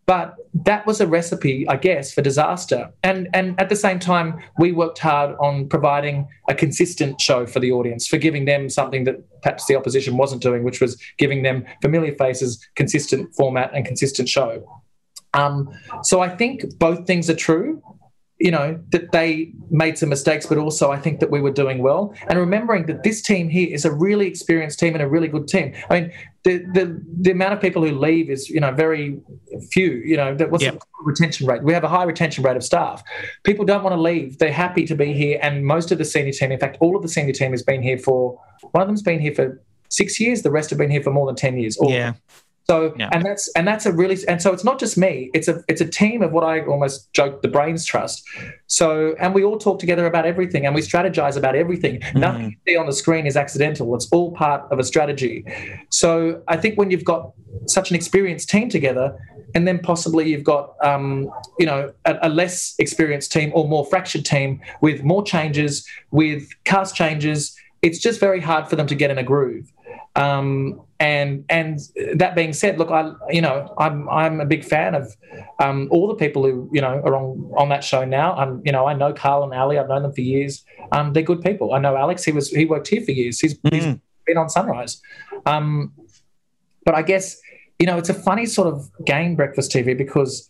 But that was a recipe, I guess, for disaster. And and at the same time, we worked hard on providing a consistent show for the audience, for giving them something that perhaps the opposition wasn't doing, which was giving them familiar faces, consistent format, and consistent show. Um, so I think both things are true. You know that they made some mistakes, but also I think that we were doing well. And remembering that this team here is a really experienced team and a really good team. I mean, the the, the amount of people who leave is you know very few. You know, that what's Yep. the retention rate? We have a high retention rate of staff. People don't want to leave; they're happy to be here. And most of the senior team, in fact, all of the senior team has been here for. One of them's been here for six years. The rest have been here for more than ten years. Yeah. So Yeah. and that's and that's a really and so it's not just me. It's a it's a team of what I almost joke the brains trust. So and we all talk together about everything and we strategize about everything. Nothing you see on the screen is accidental. It's all part of a strategy. So I think when you've got such an experienced team together, and then possibly you've got um, you know a, a less experienced team or more fractured team with more changes, with cast changes, it's just very hard for them to get in a groove. Um, and and that being said, look, I you know I'm I'm a big fan of um, all the people who you know are on on that show now. Um, you know I know Carl and Ali. I've known them for years. Um, they're good people. I know Alex. He was he worked here for years. He's, he's Mm. been on Sunrise. Um, but I guess you know it's a funny sort of game breakfast TV because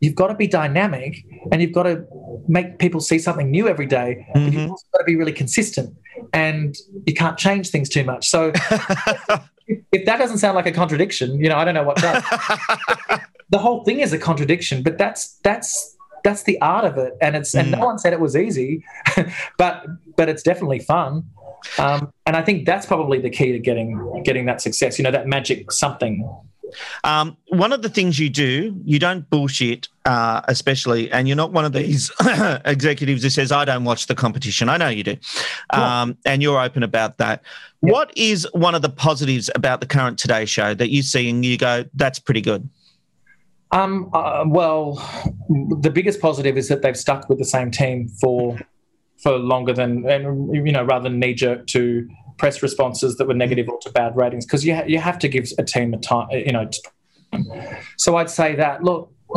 you've got to be dynamic and you've got to make people see something new every day. But you've Mhm. also got to be really consistent and you can't change things too much. So if that doesn't sound like a contradiction, you know, I don't know what does. the whole thing is a contradiction, but that's that's that's the art of it, and it's and no one said it was easy, but but it's definitely fun, um, and I think that's probably the key to getting getting that success. You know, that magic something. Um, one of the things you do, you don't bullshit, uh, especially, and you're not one of these executives who says, I don't watch the competition. I know you do. Um, and you're open about that. What is one of the positives about the current Today Show that you see and you go, that's pretty good? Um, uh, well, the biggest positive is that they've stuck with the same team for for longer than, and you know, rather than knee jerk to press responses that were negative or to bad ratings, because you ha- you have to give a team a time, you know. So I'd say that look,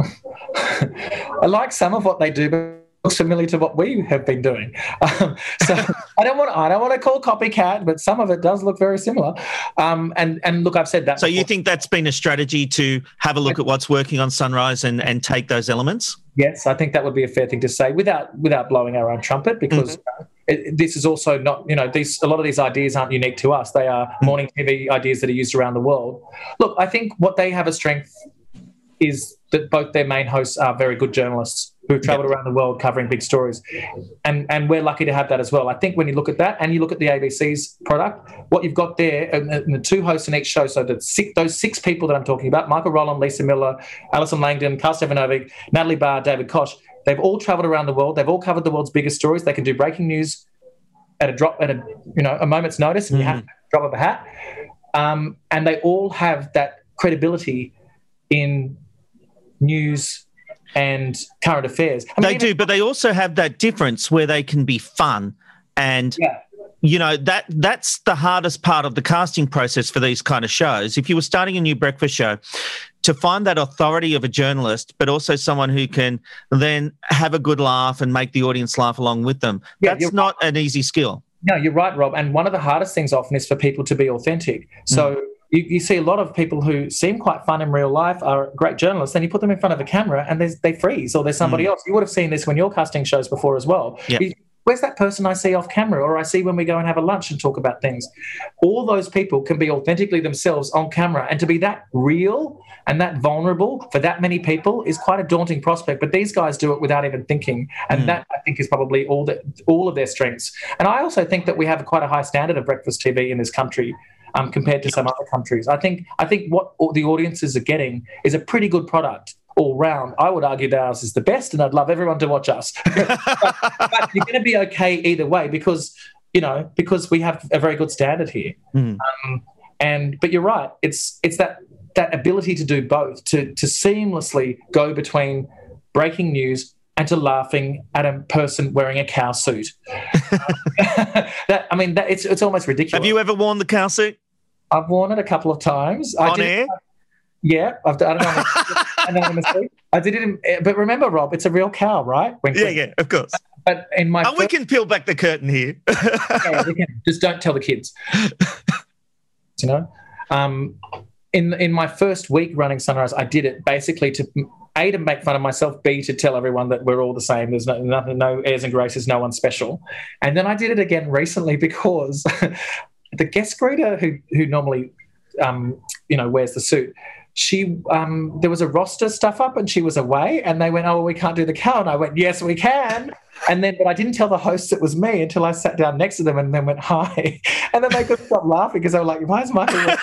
I like some of what they do, but looks familiar to what we have been doing. Um, so I don't want I don't want to call copycat, but some of it does look very similar. Um, and and look, I've said that. So you think that's been a strategy to have a look at what's working on Sunrise and, and take those elements? Yes, I think that would be a fair thing to say without without blowing our own trumpet because uh, it, this is also not you know these a lot of these ideas aren't unique to us. They are morning TV ideas that are used around the world. Look, I think what they have a strength is that both their main hosts are very good journalists who've traveled around the world covering big stories, and and we're lucky to have that as well. I think when you look at that and you look at the ABC's product, what you've got there and, and the two hosts in each show, so that six, those six people that I'm talking about, Michael Rowland, Lisa Millar, Alison Langdon, Carl Stefanovic, Natalie Barr, David Koch, they've all traveled around the world. They've all covered the world's biggest stories. They can do breaking news at a drop at a you know a moment's notice, and you have to drop of a hat. Um, and they all have that credibility in news and current affairs. I mean, They do, but they also have that difference where they can be fun and Yeah. you know that that's the hardest part of the casting process for these kind of shows. If you were starting a new breakfast show, to find that authority of a journalist, but also someone who can then have a good laugh and make the audience laugh along with them, Yeah, that's not an easy skill. No, you're right, Rob. And one of the hardest things often is for people to be authentic. Mm. So you, you see a lot of people who seem quite fun in real life are great journalists, and you put them in front of a camera and they freeze or there's hmm. somebody else. You would have seen this when you're casting shows before as well. Yeah. You- where's that person I see off camera or I see when we go and have a lunch and talk about things? All those people can be authentically themselves on camera. And to be that real and that vulnerable for that many people is quite a daunting prospect. But these guys do it without even thinking. And hmm. that, I think, is probably all, that, all of their strengths. And I also think that we have quite a high standard of breakfast TV in this country um, compared to some other countries. I think I think what all the audiences are getting is a pretty good product all round. I would argue that ours is the best, and I'd love everyone to watch us. but, but you're going to be okay either way because you know because we have a very good standard here. Um, and but you're right, it's it's that that ability to do both to to seamlessly go between breaking news and to laughing at a person wearing a cow suit. that I mean, that, it's it's almost ridiculous. Have you ever worn the cow suit? I've worn it a couple of times. I On did- air? Yeah, I've done it anonymous- anonymously. I did it, in, but remember, Rob, it's a real cow, right? When, Yeah, yeah, of course. But in my Oh, we can peel back the curtain here. yeah, we can. just don't tell the kids. you know, um, in in my first week running Sunrise, I did it basically to a to make fun of myself, b to tell everyone that we're all the same. There's no nothing, no airs and graces, no one special. And then I did it again recently because the guest greeter who who normally um, you know wears the suit. She um, there was a roster stuff up and she was away and they went oh we can't do the cow and I went yes we can and then but I didn't tell the hosts it was me until I sat down next to them and then went hi. And then they couldn't stop laughing because they were like why is Michael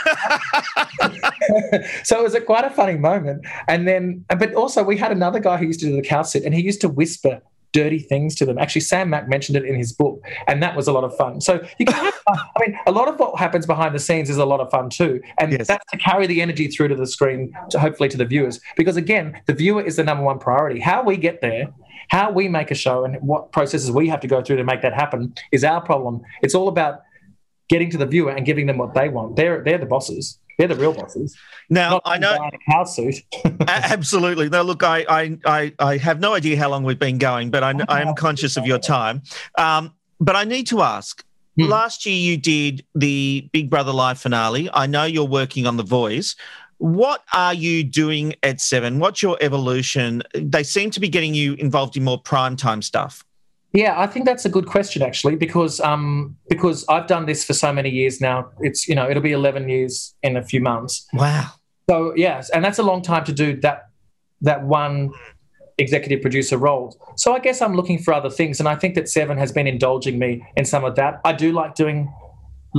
so it was a quite a funny moment. And then but also we had another guy who used to do the cow sit and he used to whisper dirty things to them. Actually Sam Mac mentioned it in his book and that was a lot of fun. So you can have fun. I mean a lot of what happens behind the scenes is a lot of fun too. And Yes. that's to carry the energy through to the screen to hopefully to the viewers. Because again the viewer is the number one priority. How we get there how we make a show and what processes we have to go through to make that happen is our problem it's all about getting to the viewer and giving them what they want they're they're the bosses they're the real bosses Now, I know the guy a cow suit Absolutely. No, look, I, I, I, I have no idea how long we've been going, but I, I am conscious of your time. Um, but I need to ask. Hmm. Last year, you did the Big Brother Live finale. I know you're working on The Voice. What are you doing at Seven? What's your evolution? They seem to be getting you involved in more primetime stuff. Yeah, I think that's a good question actually, because um, because I've done this for so many years now. It's you know it'll be eleven years in a few months. Wow. So yes, and that's a long time to do that that one executive producer role. So I guess I'm looking for other things, and I think that Seven has been indulging me in some of that. I do like doing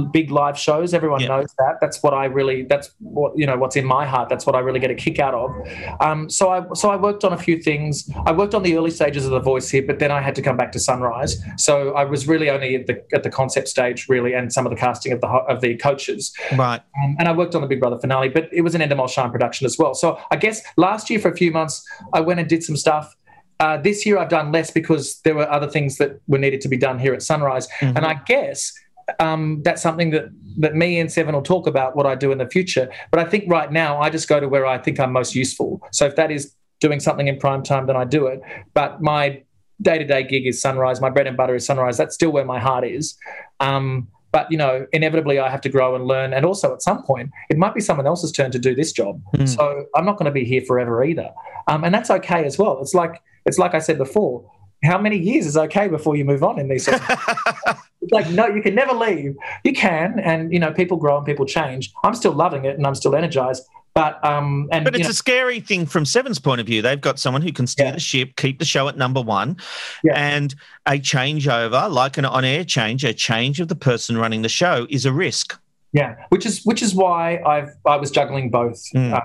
big live shows. Everyone Yeah. knows that. That's what I really. That's what you know. What's in my heart. That's what I really get a kick out of. Um, so I so I worked on a few things. I worked on the early stages of the voice here, but then I had to come back to Sunrise. So I was really only at the at the concept stage, really, and some of the casting of the of the coaches. Right. Um, and I worked on the Big Brother finale, but it was an Endemol Shine production as well. So I guess last year for a few months, I went and did some stuff. Uh, this year I've done less because there were other things that were needed to be done here at Sunrise. And I guess um, that's something that, that me and Seven will talk about what I do in the future. But I think right now I just go to where I think I'm most useful. So if that is doing something in prime time, then I do it. But my day to day gig is Sunrise. My bread and butter is Sunrise. That's still where my heart is. Um, but you know, inevitably, I have to grow and learn. And also, at some point, it might be someone else's turn to do this job. So I'm not going to be here forever either, um, and that's okay as well. It's like it's like I said before. How many years is okay before you move on in these? Sorts of- like no, you can never leave. You can, and you know, people grow and people change. I'm still loving it, and I'm still energized. But um, and But it's know, a scary thing from Seven's point of view. They've got someone who can steer Yeah. the ship, keep the show at number one, Yeah. and a changeover, like an on-air change, a change of the person running the show, is a risk. Yeah, which is which is why I've I was juggling both, Mm. uh,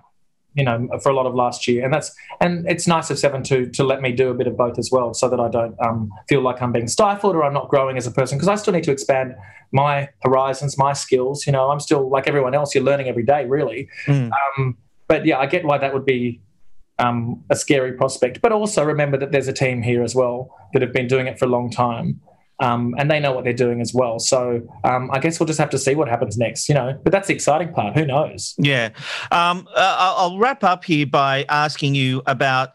you know, for a lot of last year, and that's and it's nice of Seven to to let me do a bit of both as well, so that I don't um, feel like I'm being stifled or I'm not growing as a person because I still need to expand my horizons, my skills. You know, I'm still like everyone else. You're learning every day, really. Mm. Um, but yeah, I get why that would be um, a scary prospect. But also remember that there's a team here as well that have been doing it for a long time. Um, and they know what they're doing as well. So um, I guess we'll just have to see what happens next, you know. But that's the exciting part. Who knows? Yeah. Um, uh, I'll wrap up here by asking you about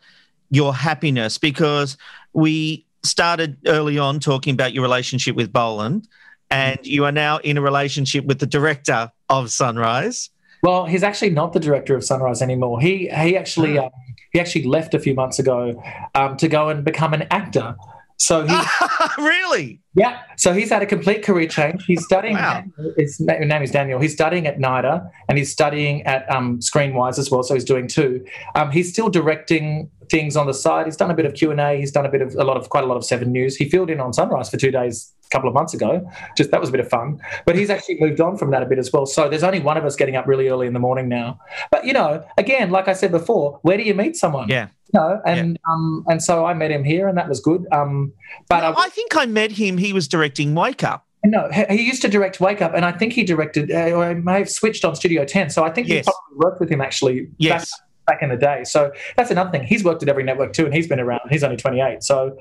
your happiness because we started early on talking about your relationship with Boland, and you are now in a relationship with the director of Sunrise. Well, he's actually not the director of Sunrise anymore. He he actually um, he actually left a few months ago um, to go and become an actor. So he, really? yeah, so he's had a complete career change. He's studying. Wow. His na- name is Daniel. He's studying at NIDA and he's studying at um, Screenwise as well. So he's doing two. Um, he's still directing things on the side. He's done a bit of Q and A. He's done a bit of a lot of quite a lot of Seven News. He filled in on Sunrise for two days a couple of months ago. Just that was a bit of fun. But he's actually moved on from that a bit as well. So there's only one of us getting up really early in the morning now. But you know, again, like I said before, where do you meet someone? Yeah. Know, and um, and so I met him here, and that was good. Um, but I, I think I met him. He was directing Wake Up. no, he used to direct Wake Up, and I think he directed, uh, or he may have switched on Studio 10. So I think Yes. he probably worked with him actually Yes. back, back in the day. So that's another thing. He's worked at every network too, and he's been around. He's only 28. So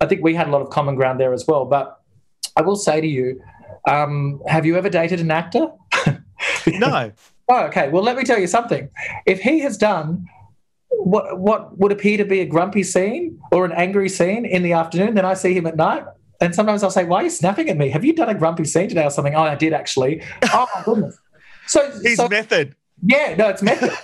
I think we had a lot of common ground there as well. But I will say to you, um, have you ever dated an actor? No. Oh, okay. Well, let me tell you something. If he has done what what would appear to be a grumpy scene or an angry scene in the afternoon, then I see him at night. And sometimes I'll say, "Why are you snapping at me? Have you done a grumpy scene today or something?" Oh, I did actually. Oh my goodness. So, His so method. yeah, no, it's method.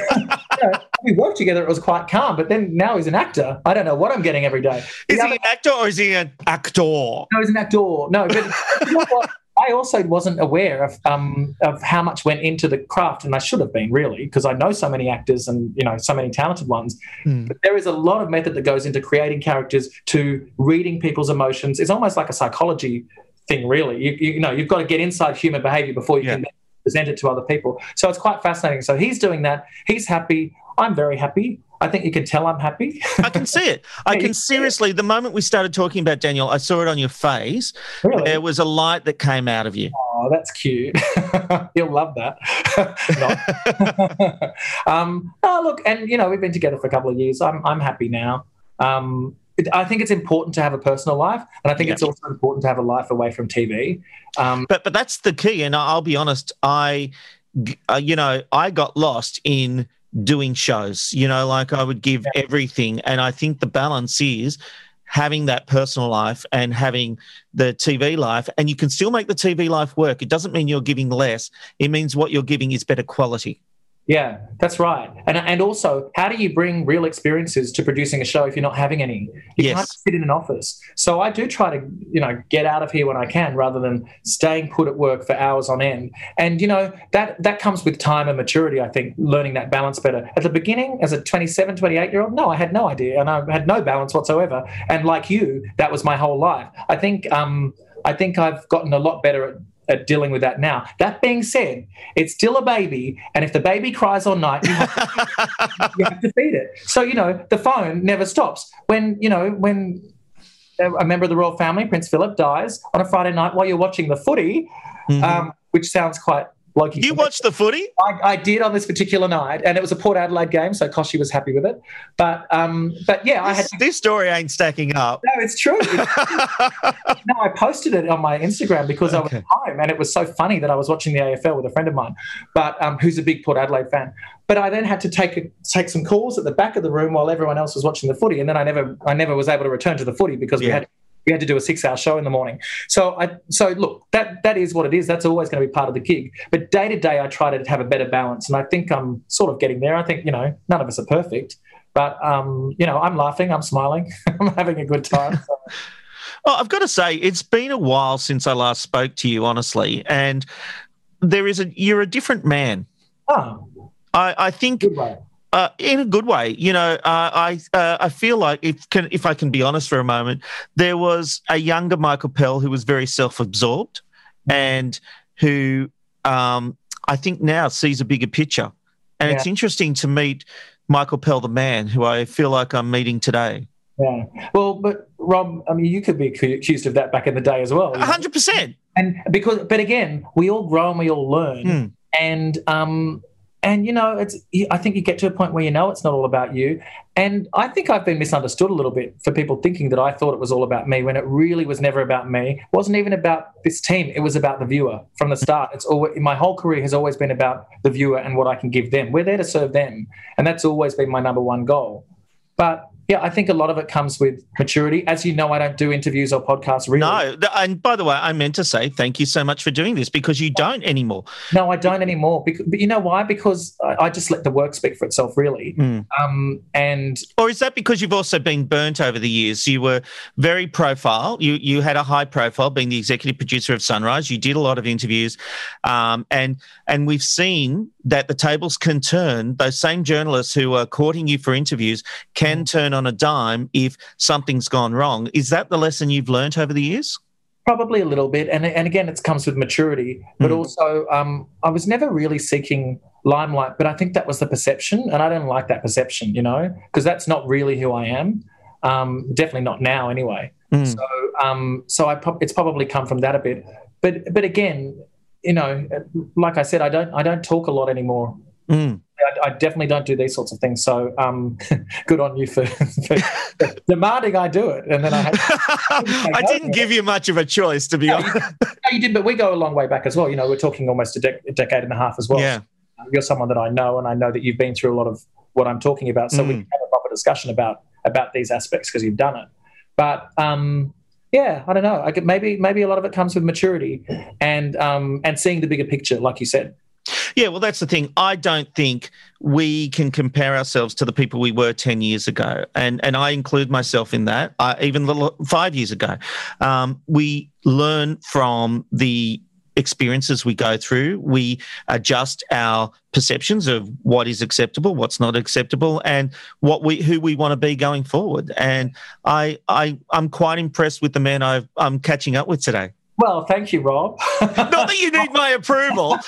You know, we worked together; it was quite calm. But then now he's an actor. I don't know what I'm getting every day. The Is other- he an actor or is he an actor? no, he's an actor. No, but you know what? I also wasn't aware of um, of how much went into the craft, and I should have been really, because I know so many actors and you know so many talented ones. Hmm. But there is a lot of method that goes into creating characters, to reading people's emotions. It's almost like a psychology thing, really. You, you, you know, you've got to get inside human behavior before you Yeah. can present it to other people. So it's quite fascinating. So he's doing that. He's happy. I'm very happy. I think you can tell I'm happy. I can see it. I Yeah, can can see it. seriously, the moment we started talking about Daniel, I saw it on your face. really. There was a light that came out of you. Oh, that's cute. You'll love that. Um, oh, look, and you know, we've been together for a couple of years. I'm, I'm happy now. Um, it, I think it's important to have a personal life, and I think Yeah. it's also important to have a life away from TV. Um, But but that's the key. And I'll be honest, I, uh, you know, I got lost in doing shows. You know, like I would give everything, and I think the balance is having that personal life and having the TV life, and you can still make the TV life work. It doesn't mean you're giving less. It means what you're giving is better quality. Yeah, that's right. And and also, how do you bring real experiences to producing a show if you're not having any? You Yes. can't sit in an office. So I do try to, you know, get out of here when I can rather than staying put at work for hours on end. And you know, that that comes with time and maturity, I think, learning that balance better. At the beginning, as a 27, 28 year old, no, I had no idea and I had no balance whatsoever. And like you, that was my whole life. I think um I think I've gotten a lot better at at dealing with that now. That being said, it's still a baby, and if the baby cries all night, you have, to, you have to feed it. So you know the phone never stops. When you know when a member of the royal family, Prince Philip, dies on a Friday night while you're watching the footy, um, which sounds quite like You watched the footy? I, I did on this particular night, and it was a Port Adelaide game, so Kochie was happy with it. But um, but yeah, I had This, this story ain't stacking up. no, it's true. It's- no, I posted it on my Instagram because I was at home, and it was so funny that I was watching the AFL with a friend of mine, but um, who's a big Port Adelaide fan. But I then had to take a, take some calls at the back of the room while everyone else was watching the footy, and then I never I never was able to return to the footy because we Yeah. had we had to do a six hour show in the morning. So I so look that that is what it is. That's always going to be part of the gig. But day to day, I try to have a better balance, and I think I'm sort of getting there. I think you know none of us are perfect. But um, you know, I'm laughing, I'm smiling, I'm having a good time. So. Well, I've got to say, it's been a while since I last spoke to you, honestly, and there is a you're a different man. Oh, I, I think. Uh, in a good way. You know, uh, I uh, I feel like if can if I can be honest for a moment, there was a younger Michael Pell who was very self-absorbed, and who um, I think now sees a bigger picture. And it's interesting to meet Michael Pell, the man, who I feel like I'm meeting today. Yeah. Well, but Rob, I mean, you could be accused of that back in the day as well. hundred percent. And because, but again, we all grow and we all learn. Hmm. And um, and you know, it's. I think you get to a point where you know it's not all about you. And I think I've been misunderstood a little bit for people thinking that I thought it was all about me when it really was never about me. It wasn't even about this team. It was about the viewer from the mm. start. It's always my whole career has always been about the viewer and what I can give them. We're there to serve them, and that's always been my number one goal. But yeah, I think a lot of it comes with maturity. As you know, I don't do interviews or podcasts really. No, and by the way, I meant to say thank you so much for doing this because you don't anymore. No, I don't anymore. Because, but you know why? Because I, I just let the work speak for itself, really. Mm. Um, and Or is that because you've also been burnt over the years? You were very profile. You you had a high profile, being the executive producer of Sunrise. You did a lot of interviews, um, and and we've seen that the tables can turn. Those same journalists who are courting you for interviews can turn on a dime if something's gone wrong. Is that the lesson you've learnt over the years? Probably a little bit, and and again, it comes with maturity. But Mm. also, um, I was never really seeking limelight, but I think that was the perception, and I don't like that perception, you know, because that's not really who I am. Um, definitely not now, anyway. Mm. So, um, so I prob- it's probably come from that a bit. But but again, you know, like I said, I don't I don't talk a lot anymore. Mm. I, I definitely don't do these sorts of things. So, um, good on you for, for demanding I do it, and then I. Had, I didn't give you much of a choice, to be No, honest. you, no, you did, but we go a long way back as well. You know, we're talking almost a, dec- a decade and a half as well. Yeah. You're someone that I know, and I know that you've been through a lot of what I'm talking about. So we Mm. can have a proper discussion about about these aspects because you've done it. But um, yeah, I don't know. I maybe maybe a lot of it comes with maturity and um, and seeing the bigger picture, like you said. Yeah, well, that's the thing. I don't think we can compare ourselves to the people we were 10 years ago. And, and I include myself in that, uh, even little, five years ago. Um, we learn from the experiences we go through. We adjust our perceptions of what is acceptable, what's not acceptable, and what we who we want to be going forward. And I, I I'm quite impressed with the man I've, I'm catching up with today. Well, thank you, Rob. Not that you need my approval,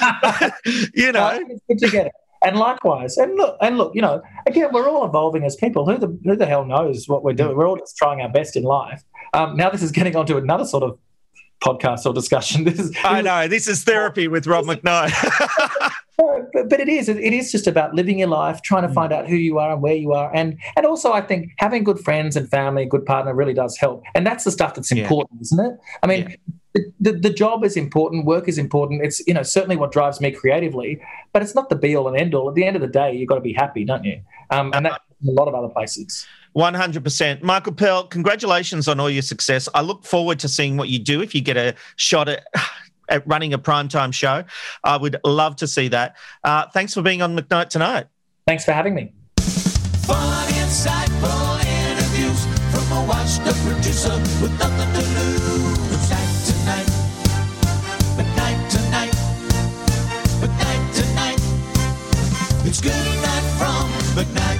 you know. it's good to get it. And likewise, and look, and look, you know, again, we're all evolving as people. Who the who the hell knows what we're doing? We're all just trying our best in life. Um, now, this is getting onto another sort of podcast or discussion. This is, I know this is therapy with Rob McKnight. but, but it is it is just about living your life, trying Mm. to find out who you are and where you are, and and also I think having good friends and family, a good partner really does help, and that's the stuff that's Yeah. important, isn't it? I mean. The, the, the job is important, work is important. It's you know certainly what drives me creatively, but it's not the be all and end all. At the end of the day, you've got to be happy, don't you? Um, and that's a lot of other places. One hundred percent, Michael Pell. Congratulations on all your success. I look forward to seeing what you do if you get a shot at. At running a primetime show, I would love to see that. Uh, thanks for being on McKnight tonight. Thanks for having me. Fun, insightful interviews from a washed up producer with nothing to lose. Night tonight, McKnight tonight, McKnight tonight. It's good night from McKnight